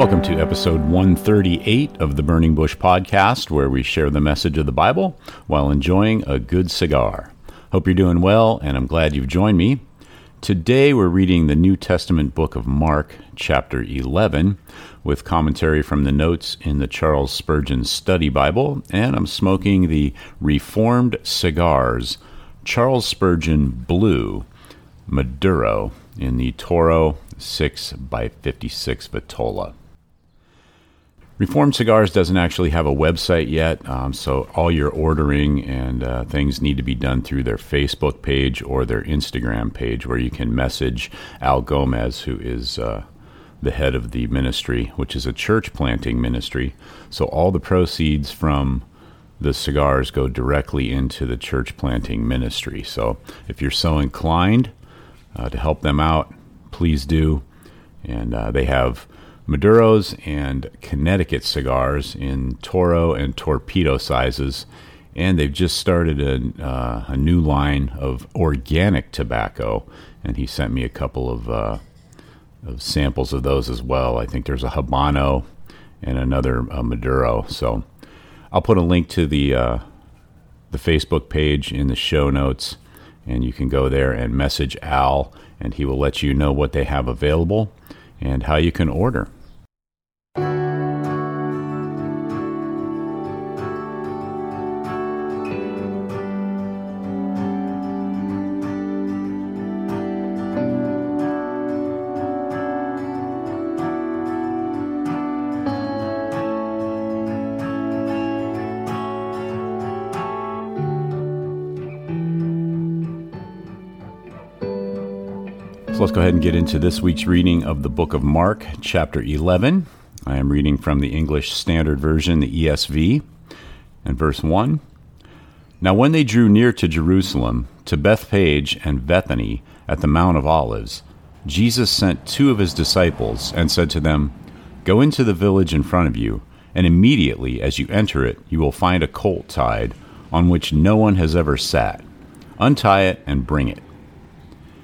Welcome to episode 138 of the Burning Bush podcast, where we share the message of the Bible while enjoying a good cigar. Hope you're doing well, and I'm glad you've joined me. Today we're reading the New Testament book of Mark, chapter 11, with commentary from the notes in the Charles Spurgeon Study Bible, and I'm smoking the Reformed Cigars Charles Spurgeon Blue Maduro in the Toro 6 by 56 Vitola. Reformed Cigars doesn't actually have a website yet, um, so all your ordering and uh, things need to be done through their Facebook page or their Instagram page, where you can message Al Gomez, who is uh, the head of the ministry, which is a church planting ministry. So all the proceeds from the cigars go directly into the church planting ministry. So if you're so inclined uh, to help them out, please do. And uh, they have Maduros and Connecticut cigars in Toro and Torpedo sizes. And they've just started a, uh, a new line of organic tobacco. And he sent me a couple of, uh, of samples of those as well. I think there's a Habano and another uh, Maduro. So I'll put a link to the, uh, the Facebook page in the show notes. And you can go there and message Al, and he will let you know what they have available and how you can order. Let's go ahead and get into this week's reading of the book of Mark, chapter 11. I am reading from the English Standard Version, the ESV, and verse 1. Now, when they drew near to Jerusalem, to Bethphage and Bethany at the Mount of Olives, Jesus sent two of his disciples and said to them, Go into the village in front of you, and immediately as you enter it, you will find a colt tied, on which no one has ever sat. Untie it and bring it.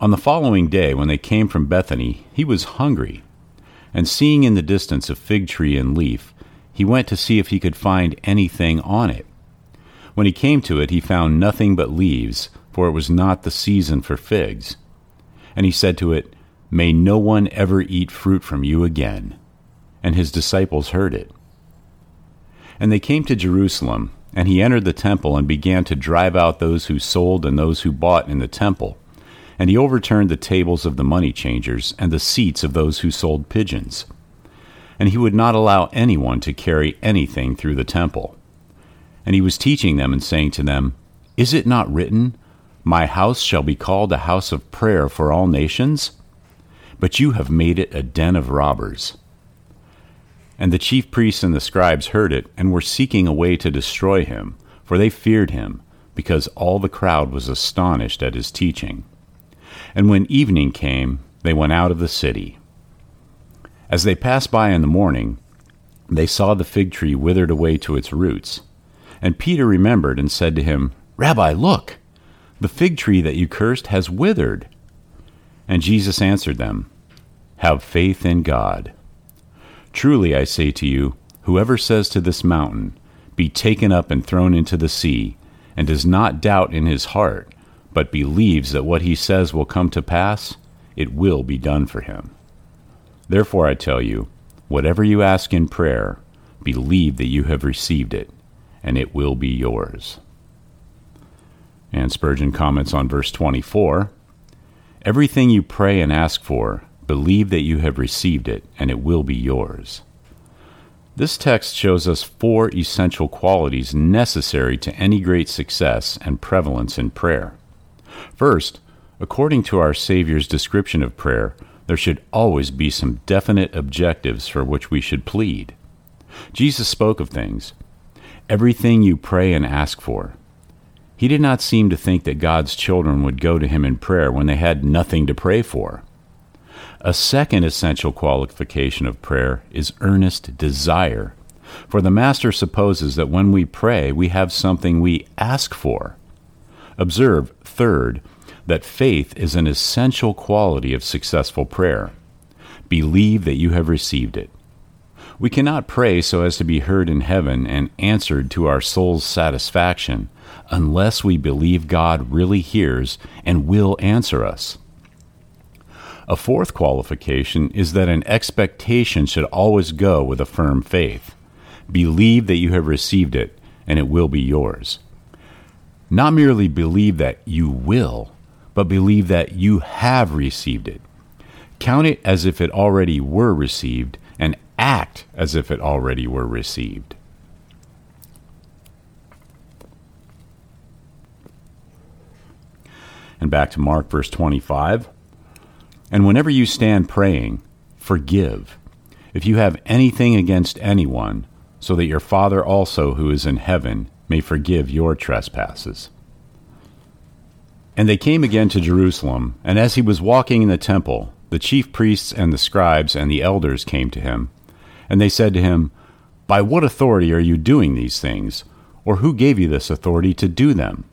On the following day, when they came from Bethany, he was hungry. And seeing in the distance a fig tree in leaf, he went to see if he could find anything on it. When he came to it, he found nothing but leaves, for it was not the season for figs. And he said to it, May no one ever eat fruit from you again. And his disciples heard it. And they came to Jerusalem, and he entered the temple and began to drive out those who sold and those who bought in the temple. And he overturned the tables of the money changers and the seats of those who sold pigeons. And he would not allow anyone to carry anything through the temple. And he was teaching them and saying to them, Is it not written, My house shall be called a house of prayer for all nations? But you have made it a den of robbers. And the chief priests and the scribes heard it, and were seeking a way to destroy him, for they feared him, because all the crowd was astonished at his teaching. And when evening came, they went out of the city. As they passed by in the morning, they saw the fig tree withered away to its roots. And Peter remembered and said to him, Rabbi, look, the fig tree that you cursed has withered. And Jesus answered them, Have faith in God. Truly I say to you, whoever says to this mountain, Be taken up and thrown into the sea, and does not doubt in his heart, but believes that what he says will come to pass, it will be done for him. Therefore I tell you, whatever you ask in prayer, believe that you have received it, and it will be yours. And Spurgeon comments on verse 24 Everything you pray and ask for, Believe that you have received it, and it will be yours. This text shows us four essential qualities necessary to any great success and prevalence in prayer. First, according to our Savior's description of prayer, there should always be some definite objectives for which we should plead. Jesus spoke of things. Everything you pray and ask for. He did not seem to think that God's children would go to him in prayer when they had nothing to pray for. A second essential qualification of prayer is earnest desire. For the Master supposes that when we pray, we have something we ask for. Observe, third, that faith is an essential quality of successful prayer. Believe that you have received it. We cannot pray so as to be heard in heaven and answered to our soul's satisfaction unless we believe God really hears and will answer us. A fourth qualification is that an expectation should always go with a firm faith. Believe that you have received it, and it will be yours. Not merely believe that you will, but believe that you have received it. Count it as if it already were received, and act as if it already were received. And back to Mark, verse 25. And whenever you stand praying, forgive, if you have anything against anyone, so that your Father also who is in heaven may forgive your trespasses. And they came again to Jerusalem, and as he was walking in the temple, the chief priests and the scribes and the elders came to him. And they said to him, By what authority are you doing these things? Or who gave you this authority to do them?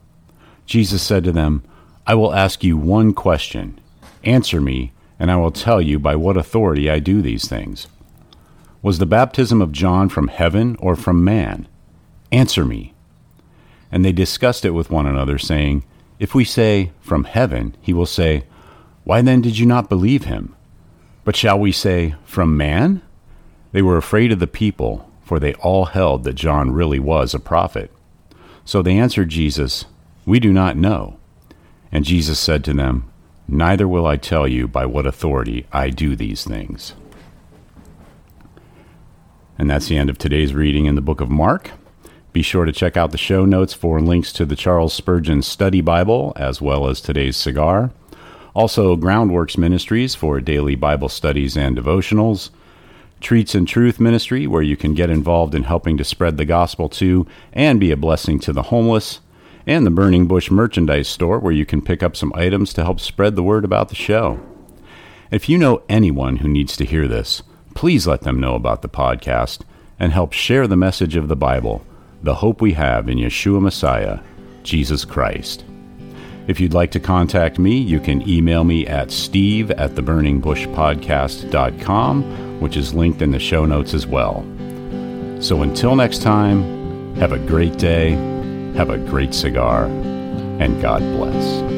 Jesus said to them, I will ask you one question. Answer me, and I will tell you by what authority I do these things. Was the baptism of John from heaven or from man? Answer me. And they discussed it with one another, saying, If we say, From heaven, he will say, Why then did you not believe him? But shall we say, From man? They were afraid of the people, for they all held that John really was a prophet. So they answered Jesus, We do not know. And Jesus said to them, Neither will I tell you by what authority I do these things. And that's the end of today's reading in the book of Mark. Be sure to check out the show notes for links to the Charles Spurgeon Study Bible as well as today's cigar. Also, Groundworks Ministries for daily Bible studies and devotionals. Treats and Truth Ministry, where you can get involved in helping to spread the gospel to and be a blessing to the homeless and the Burning Bush merchandise store, where you can pick up some items to help spread the word about the show. If you know anyone who needs to hear this, please let them know about the podcast and help share the message of the Bible, the hope we have in Yeshua Messiah, Jesus Christ. If you'd like to contact me, you can email me at steve at theburningbushpodcast.com, which is linked in the show notes as well. So until next time, have a great day have a great cigar, and God bless.